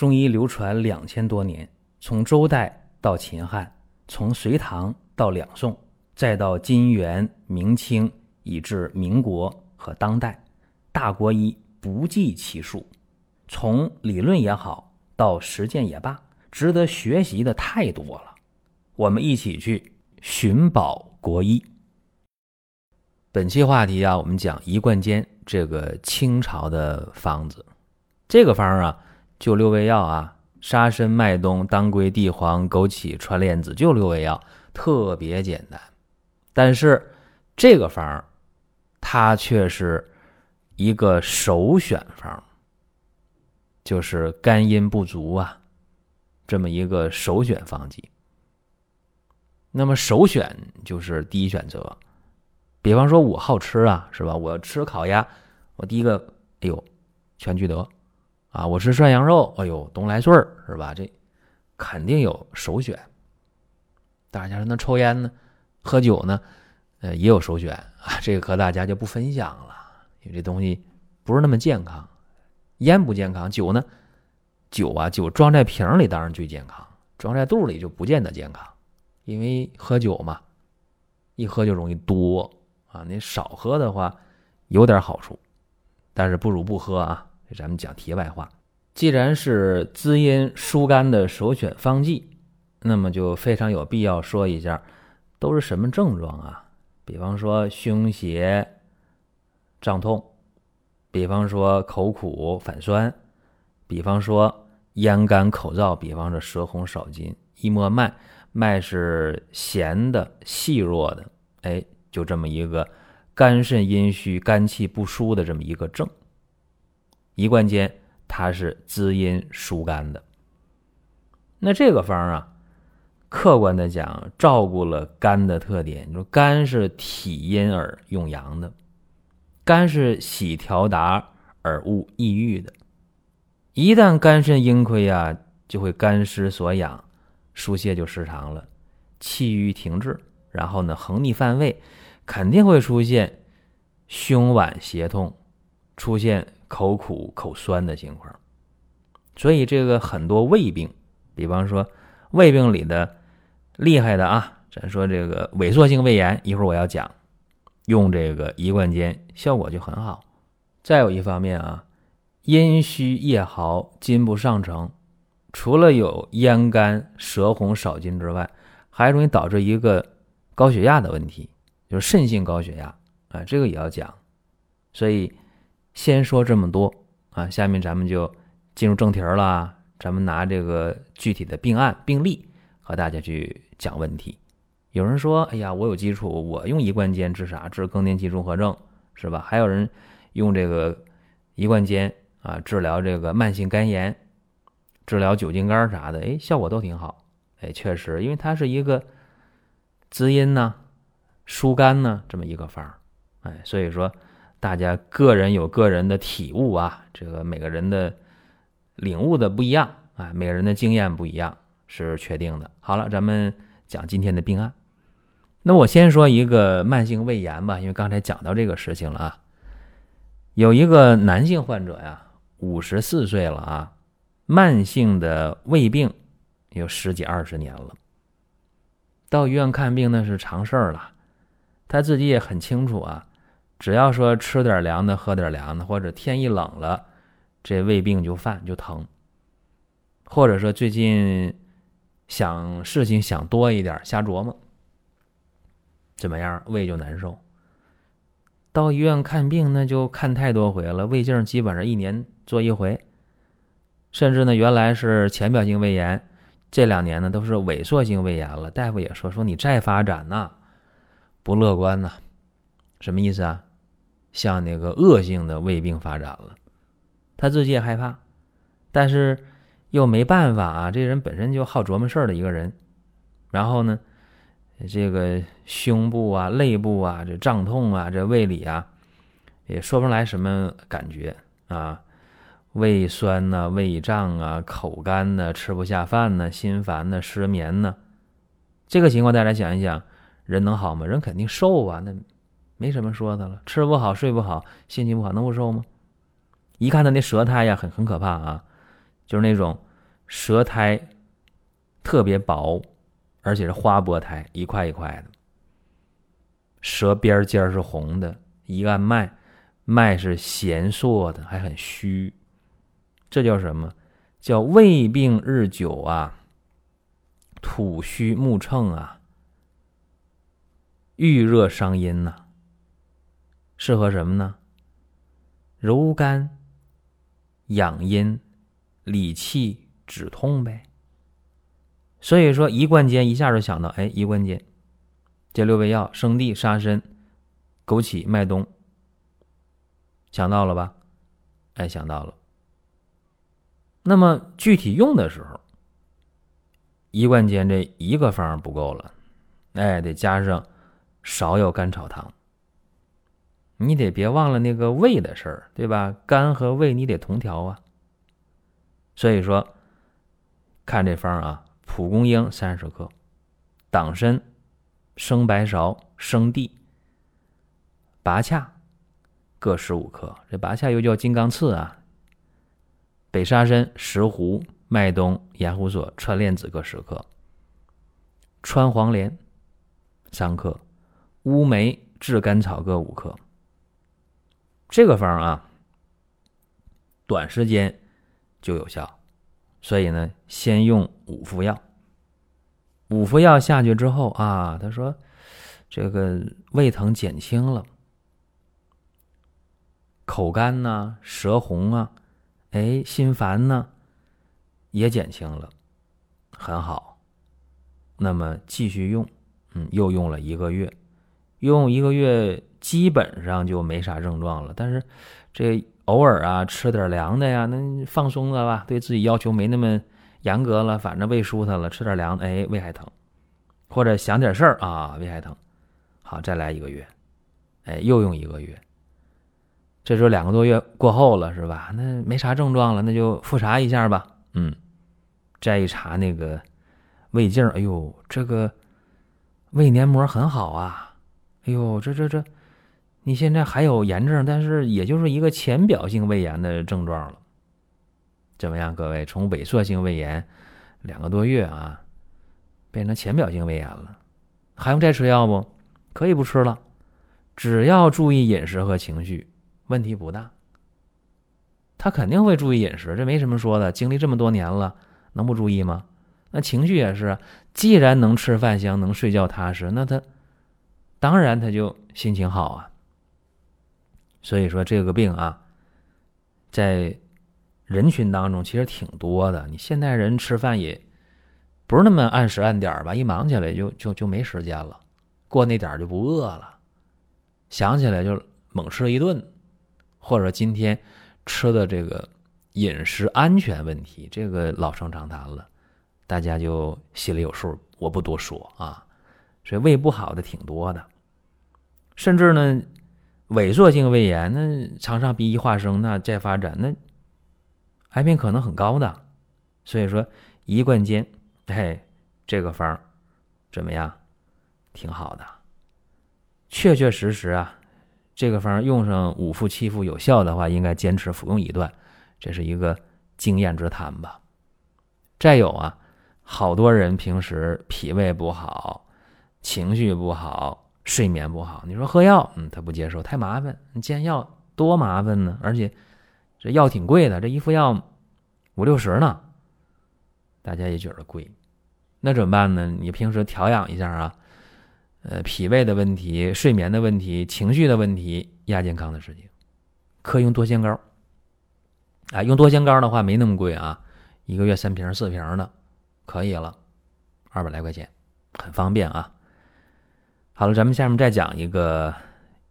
中医流传两千多年，从周代到秦汉，从隋唐到两宋，再到金元明清，以至民国和当代，大国医不计其数。从理论也好，到实践也罢，值得学习的太多了。我们一起去寻宝国医。本期话题啊，我们讲一贯煎这个清朝的方子。这个方啊，就六味药啊：沙参、麦冬、当归、地黄、枸杞、川莲子，就六味药，特别简单。但是这个方儿它却是一个首选方。就是肝阴不足啊，这么一个首选方剂。那么首选就是第一选择。比方说，我好吃啊，是吧？我吃烤鸭，我第一个，哎呦，全聚德啊！我吃涮羊肉，哎呦，东来顺儿，是吧？这肯定有首选。大家说那抽烟呢，喝酒呢，呃，也有首选啊。这个和大家就不分享了，因为这东西不是那么健康。烟不健康，酒呢？酒啊，酒装在瓶里当然最健康，装在肚里就不见得健康，因为喝酒嘛，一喝就容易多啊。你少喝的话，有点好处，但是不如不喝啊。咱们讲题外话，既然是滋阴疏肝的首选方剂，那么就非常有必要说一下，都是什么症状啊？比方说胸胁、胀痛。比方说口苦反酸，比方说咽干口燥，比方说舌红少津，一摸脉，脉是弦的细弱的，哎，就这么一个肝肾阴虚、肝气不舒的这么一个症。一贯煎它是滋阴疏肝的。那这个方啊，客观的讲，照顾了肝的特点。你说肝是体阴而用阳的。肝是喜调达而恶抑郁的，一旦肝肾阴亏啊，就会肝失所养，疏泄就失常了，气郁停滞，然后呢，横逆犯胃，肯定会出现胸脘胁痛，出现口苦口酸的情况。所以这个很多胃病，比方说胃病里的厉害的啊，咱说这个萎缩性胃炎，一会儿我要讲。用这个一贯煎效果就很好。再有一方面啊，阴虚夜耗、津不上承，除了有咽干、舌红少津之外，还容易导致一个高血压的问题，就是肾性高血压啊，这个也要讲。所以先说这么多啊，下面咱们就进入正题了。咱们拿这个具体的病案病例和大家去讲问题。有人说：“哎呀，我有基础，我用一贯煎治啥？治更年期综合症，是吧？”还有人用这个一贯煎啊治疗这个慢性肝炎，治疗酒精肝啥的，哎，效果都挺好。哎，确实，因为它是一个滋阴呢、疏肝呢这么一个方儿。哎，所以说大家个人有个人的体悟啊，这个每个人的领悟的不一样啊，每个人的经验不一样是确定的。好了，咱们讲今天的病案。那我先说一个慢性胃炎吧，因为刚才讲到这个事情了啊。有一个男性患者呀，五十四岁了啊，慢性的胃病有十几二十年了。到医院看病那是常事儿了，他自己也很清楚啊，只要说吃点凉的，喝点凉的，或者天一冷了，这胃病就犯就疼，或者说最近想事情想多一点，瞎琢磨。怎么样？胃就难受。到医院看病，那就看太多回了。胃镜基本上一年做一回，甚至呢，原来是浅表性胃炎，这两年呢都是萎缩性胃炎了。大夫也说说你再发展呐，不乐观呐。什么意思啊？像那个恶性的胃病发展了，他自己也害怕，但是又没办法啊。这人本身就好琢磨事儿的一个人，然后呢？这个胸部啊、肋部啊、这胀痛啊、这胃里啊，也说不出来什么感觉啊，胃酸呐、胃胀啊、口干呐、吃不下饭呐、心烦呐、失眠呐，这个情况大家想一想，人能好吗？人肯定瘦啊，那没什么说的了，吃不好、睡不好、心情不好，能不瘦吗？一看他那舌苔呀，很很可怕啊，就是那种舌苔特别薄，而且是花薄苔，一块一块的。舌边尖是红的，一按脉，脉是弦硕的，还很虚。这叫什么？叫胃病日久啊，土虚木秤啊，郁热伤阴呐。适合什么呢？柔肝、养阴、理气、止痛呗。所以说，一贯间一下就想到，哎，一贯间，这六味药：生地、沙参、枸杞、麦冬。想到了吧？哎，想到了。那么具体用的时候，一贯间这一个方不够了，哎，得加上芍药甘草汤。你得别忘了那个胃的事儿，对吧？肝和胃你得同调啊。所以说，看这方啊，蒲公英三十克，党参、生白芍、生地、拔恰各十五克。这拔恰又叫金刚刺啊。北沙参、石斛、麦冬、盐胡索、川莲子各十克，川黄连三克，乌梅、炙甘草各五克。这个方啊，短时间就有效，所以呢，先用五副药。五副药下去之后啊，他说这个胃疼减轻了，口干呐，舌红啊，哎，心烦呢，也减轻了，很好。那么继续用，嗯，又用了一个月，用一个月。基本上就没啥症状了，但是这偶尔啊吃点凉的呀，那放松了吧，对自己要求没那么严格了，反正胃舒坦了，吃点凉的，哎，胃还疼，或者想点事儿啊，胃还疼，好，再来一个月，哎，又用一个月，这时候两个多月过后了，是吧？那没啥症状了，那就复查一下吧，嗯，再一查那个胃镜，哎呦，这个胃黏膜很好啊，哎呦，这这这。你现在还有炎症，但是也就是一个浅表性胃炎的症状了。怎么样，各位？从萎缩性胃炎两个多月啊，变成浅表性胃炎了，还用再吃药不？可以不吃了，只要注意饮食和情绪，问题不大。他肯定会注意饮食，这没什么说的。经历这么多年了，能不注意吗？那情绪也是，既然能吃饭香，能睡觉踏实，那他当然他就心情好啊。所以说这个病啊，在人群当中其实挺多的。你现代人吃饭也不是那么按时按点吧？一忙起来就就就没时间了，过那点就不饿了，想起来就猛吃一顿，或者今天吃的这个饮食安全问题，这个老生常谈了，大家就心里有数，我不多说啊。所以胃不好的挺多的，甚至呢。萎缩性胃炎，那肠上壁异化生，那再发展，那癌变可能很高的。所以说，一贯间，嘿，这个方怎么样？挺好的，确确实实啊，这个方用上五副七副有效的话，应该坚持服用一段，这是一个经验之谈吧。再有啊，好多人平时脾胃不好，情绪不好。睡眠不好，你说喝药，嗯，他不接受，太麻烦。你煎药多麻烦呢，而且这药挺贵的，这一副药五六十呢，大家也觉得贵。那怎么办呢？你平时调养一下啊，呃，脾胃的问题、睡眠的问题、情绪的问题，亚健康的事情，可以用多仙膏。啊，用多仙膏的话没那么贵啊，一个月三瓶四瓶的，可以了，二百来块钱，很方便啊。好了，咱们下面再讲一个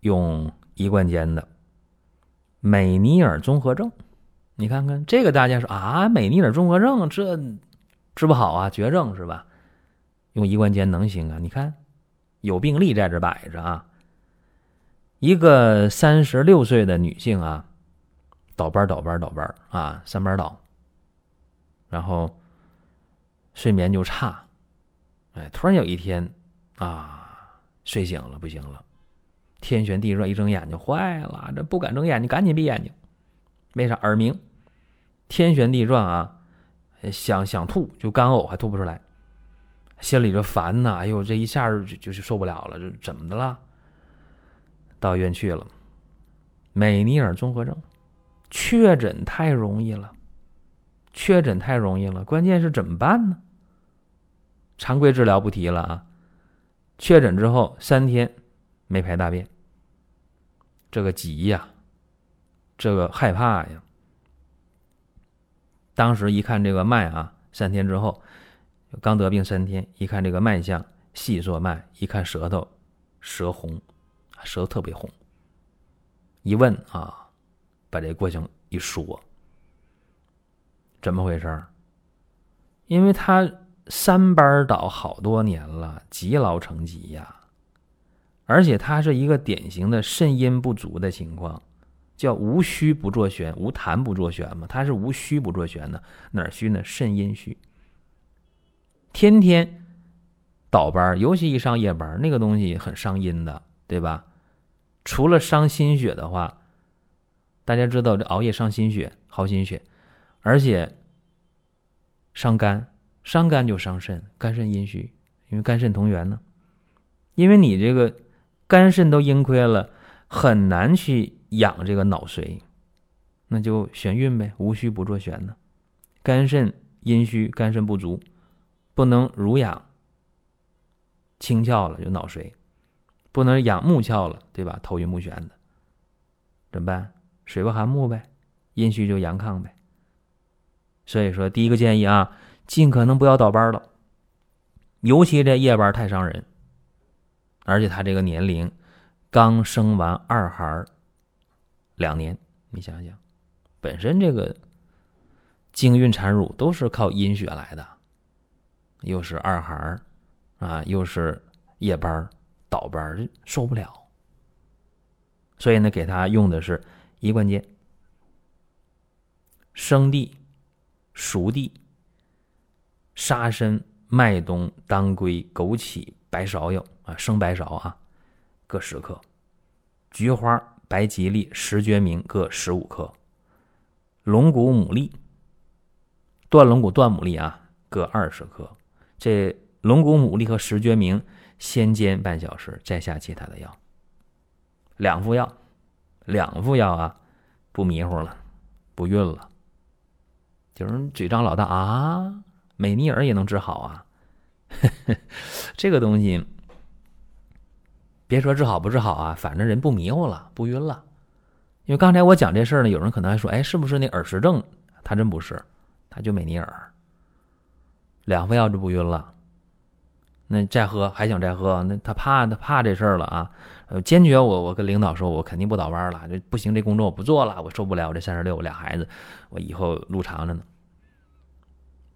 用一贯间的美尼尔综合症。你看看这个，大家说啊，美尼尔综合症这治不好啊，绝症是吧？用一贯间能行啊？你看有病例在这摆着啊，一个三十六岁的女性啊，倒班倒班倒班啊，三班倒，然后睡眠就差，哎，突然有一天啊。睡醒了，不行了，天旋地转，一睁眼睛坏了，这不敢睁眼睛，赶紧闭眼睛。为啥？耳鸣，天旋地转啊，想想吐就干呕，还吐不出来，心里就烦呐。哎呦，这一下就就是受不了了，这怎么的了？到医院去了，美尼尔综合症确诊太容易了，确诊太容易了，关键是怎么办呢？常规治疗不提了啊，确诊之后三天没排大便，这个急呀，这个害怕呀。当时一看这个脉啊，三天之后刚得病三天，一看这个脉象细缩脉，一看舌头舌红，舌头特别红。一问啊，把这过程一说，怎么回事儿因为他三班倒好多年了，积劳成疾呀，而且他是一个典型的肾阴不足的情况。叫无虚不作旋，无痰不作旋嘛？它是无虚不作旋的，哪虚呢？肾阴虚。天天倒班，尤其一上夜班，那个东西很伤阴的，对吧？除了伤心血的话，大家知道这熬夜伤心血、耗心血，而且伤肝，伤肝就伤肾，肝肾阴虚，因为肝肾同源呢。因为你这个肝肾都阴亏了，很难去。养这个脑髓，那就眩晕呗，无虚不作眩呢。肝肾阴虚，肝肾不足，不能濡养清窍了，就脑髓；不能养目窍了，对吧？头晕目眩的，怎么办？水不含木呗，阴虚就阳亢呗。所以说，第一个建议啊，尽可能不要倒班了，尤其这夜班太伤人，而且他这个年龄刚生完二孩。两年，你想想，本身这个经孕产乳都是靠阴血来的，又是二孩啊，又是夜班倒班受不了。所以呢，给他用的是一贯剑、生地、熟地、沙参、麦冬、当归、枸杞、白芍药啊，生白芍啊，各十克，菊花。白吉利、石决明各十五克，龙骨、牡蛎、断龙骨、断牡蛎啊各二十克。这龙骨、牡蛎和石决明先煎半小时，再下其他的药。两副药，两副药啊，不迷糊了，不晕了。就是嘴张老大啊，美尼尔也能治好啊，这个东西。别说治好不治好啊，反正人不迷糊了，不晕了。因为刚才我讲这事儿呢，有人可能还说：“哎，是不是那耳石症？”他真不是，他就美尼尔，两副药就不晕了。那再喝还想再喝？那他怕他怕这事儿了啊！坚决我我跟领导说，我肯定不倒班了。这不行，这工作我不做了，我受不了。我这三十六，俩孩子，我以后路长着呢。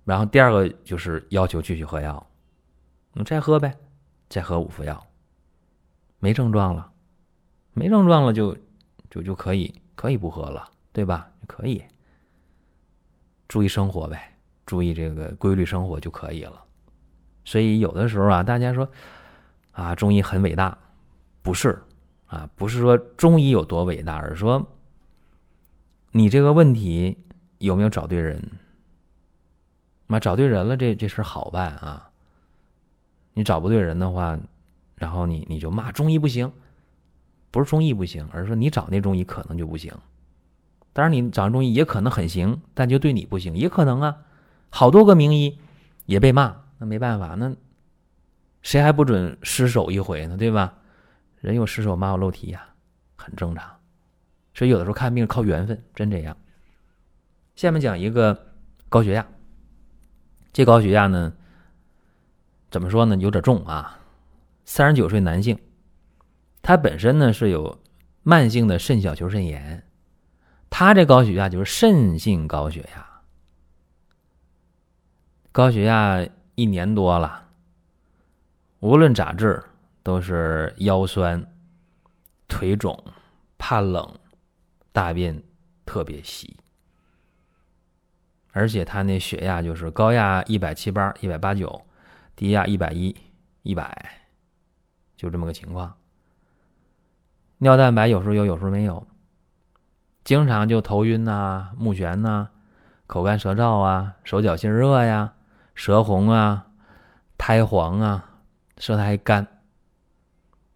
然后第二个就是要求继续喝药，你再喝呗，再喝五副药。没症状了，没症状了就就就可以可以不喝了，对吧？可以注意生活呗，注意这个规律生活就可以了。所以有的时候啊，大家说啊，中医很伟大，不是啊，不是说中医有多伟大，而是说你这个问题有没有找对人？妈找对人了，这这事好办啊。你找不对人的话。然后你你就骂中医不行，不是中医不行，而是说你找那中医可能就不行。当然你找中医也可能很行，但就对你不行，也可能啊。好多个名医也被骂，那没办法，那谁还不准失手一回呢？对吧？人有失手，马有漏蹄呀，很正常。所以有的时候看病靠缘分，真这样。下面讲一个高血压，这高血压呢，怎么说呢？有点重啊。三十九岁男性，他本身呢是有慢性的肾小球肾炎，他这高血压就是肾性高血压，高血压一年多了，无论咋治都是腰酸、腿肿、怕冷、大便特别稀，而且他那血压就是高压一百七八、一百八九，低压一百一、一百。就这么个情况，尿蛋白有时候有，有时候没有，经常就头晕呐、目眩呐、口干舌燥啊，手脚心热呀，舌红啊，苔黄啊，舌苔干。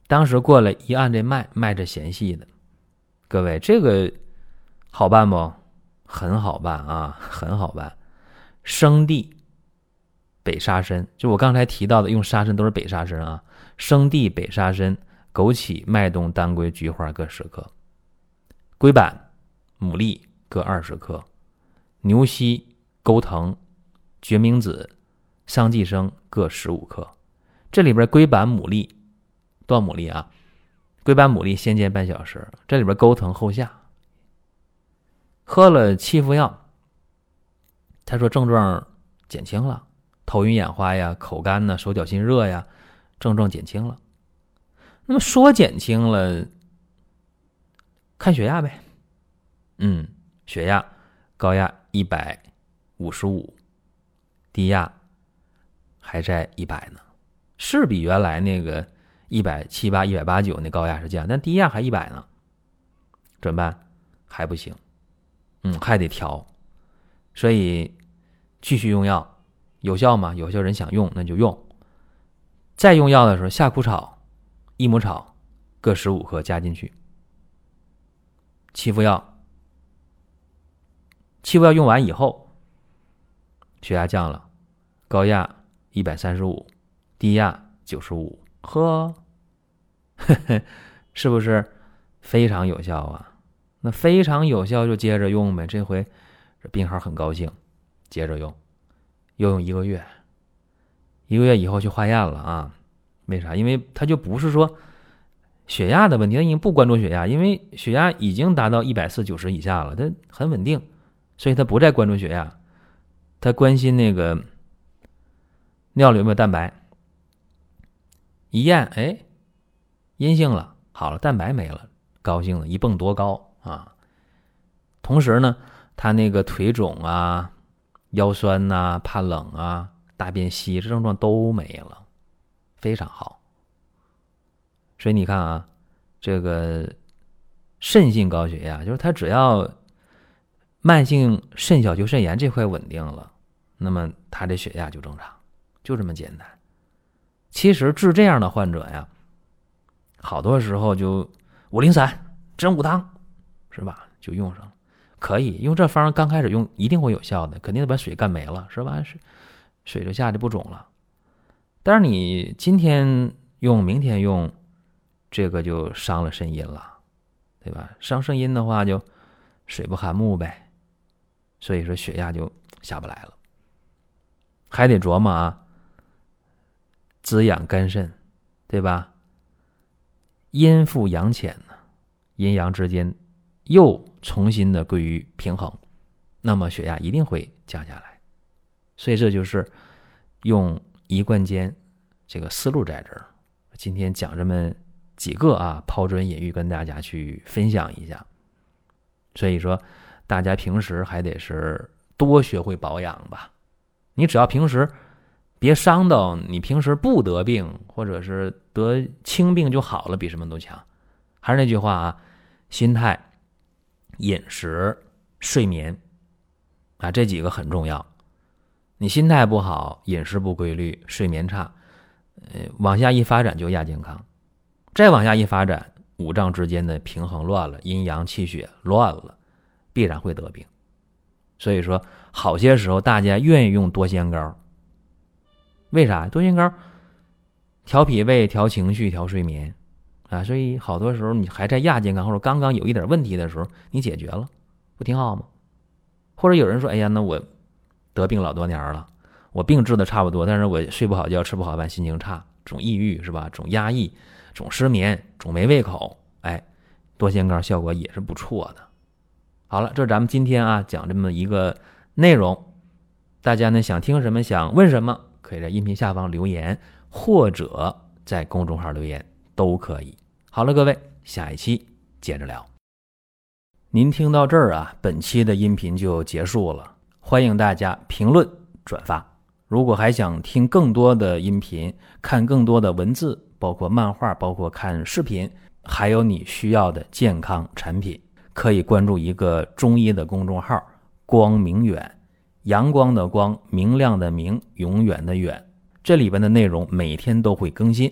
当时过来一按这脉，脉着弦细的，各位这个好办不？很好办啊，很好办。生地、北沙参，就我刚才提到的，用沙参都是北沙参啊。生地、北沙参、枸杞、麦冬、当归、菊花各十克，龟板、牡蛎各二十克。牛膝、钩藤、决明子、桑寄生各十五克。这里边龟板、牡蛎，多少牡蛎啊？龟板、牡蛎先煎半小时。这里边钩藤后下。喝了七服药，他说症状减轻了，头晕眼花呀，口干呢，手脚心热呀，症状减轻了。那么说减轻了，看血压呗。嗯，血压高压。一百五十五，低压还在一百呢，是比原来那个一百七八、一百八九那高压是降，但低压还一百呢，怎么办？还不行，嗯，还得调，所以继续用药，有效吗？有效人想用那就用。再用药的时候，夏枯草、益母草各十五克加进去，七副药。七副药用完以后，血压降了，高压一百三十五，低压九十五，呵，是不是非常有效啊？那非常有效就接着用呗。这回这病号很高兴，接着用，又用一个月，一个月以后去化验了啊？为啥？因为他就不是说血压的问题，他已经不关注血压，因为血压已经达到一百四九十以下了，他很稳定。所以他不再关注血压，他关心那个尿里有没有蛋白。一验，哎，阴性了，好了，蛋白没了，高兴了，一蹦多高啊！同时呢，他那个腿肿啊、腰酸呐、怕冷啊、大便稀这症状都没了，非常好。所以你看啊，这个肾性高血压，就是他只要。慢性肾小球肾炎这块稳定了，那么他的血压就正常，就这么简单。其实治这样的患者呀，好多时候就五苓散、真武汤，是吧？就用上了，可以用这方。刚开始用一定会有效的，肯定得把水干没了，是吧？水水就下去不肿了。但是你今天用，明天用，这个就伤了肾阴了，对吧？伤肾阴的话，就水不含木呗。所以说血压就下不来了，还得琢磨啊，滋养肝肾，对吧？阴富阳潜呢，阴阳之间又重新的归于平衡，那么血压一定会降下来。所以这就是用一贯间这个思路在这儿。今天讲这么几个啊，抛砖引玉，跟大家去分享一下。所以说。大家平时还得是多学会保养吧。你只要平时别伤到你平时不得病，或者是得轻病就好了，比什么都强。还是那句话啊，心态、饮食、睡眠啊，这几个很重要。你心态不好，饮食不规律，睡眠差，呃，往下一发展就亚健康。再往下一发展，五脏之间的平衡乱了，阴阳气血乱了。必然会得病，所以说好些时候大家愿意用多仙膏，为啥？多仙膏调脾胃、调情绪、调睡眠啊，所以好多时候你还在亚健康或者刚刚有一点问题的时候，你解决了，不挺好吗？或者有人说，哎呀，那我得病老多年了，我病治的差不多，但是我睡不好觉、吃不好饭、心情差，总抑郁是吧？总压抑、总失眠、总没胃口，哎，多仙膏效果也是不错的。好了，这是咱们今天啊讲这么一个内容，大家呢想听什么想问什么，可以在音频下方留言，或者在公众号留言都可以。好了，各位，下一期接着聊。您听到这儿啊，本期的音频就结束了，欢迎大家评论转发。如果还想听更多的音频，看更多的文字，包括漫画，包括看视频，还有你需要的健康产品。可以关注一个中医的公众号“光明远”，阳光的光，明亮的明，永远的远。这里边的内容每天都会更新，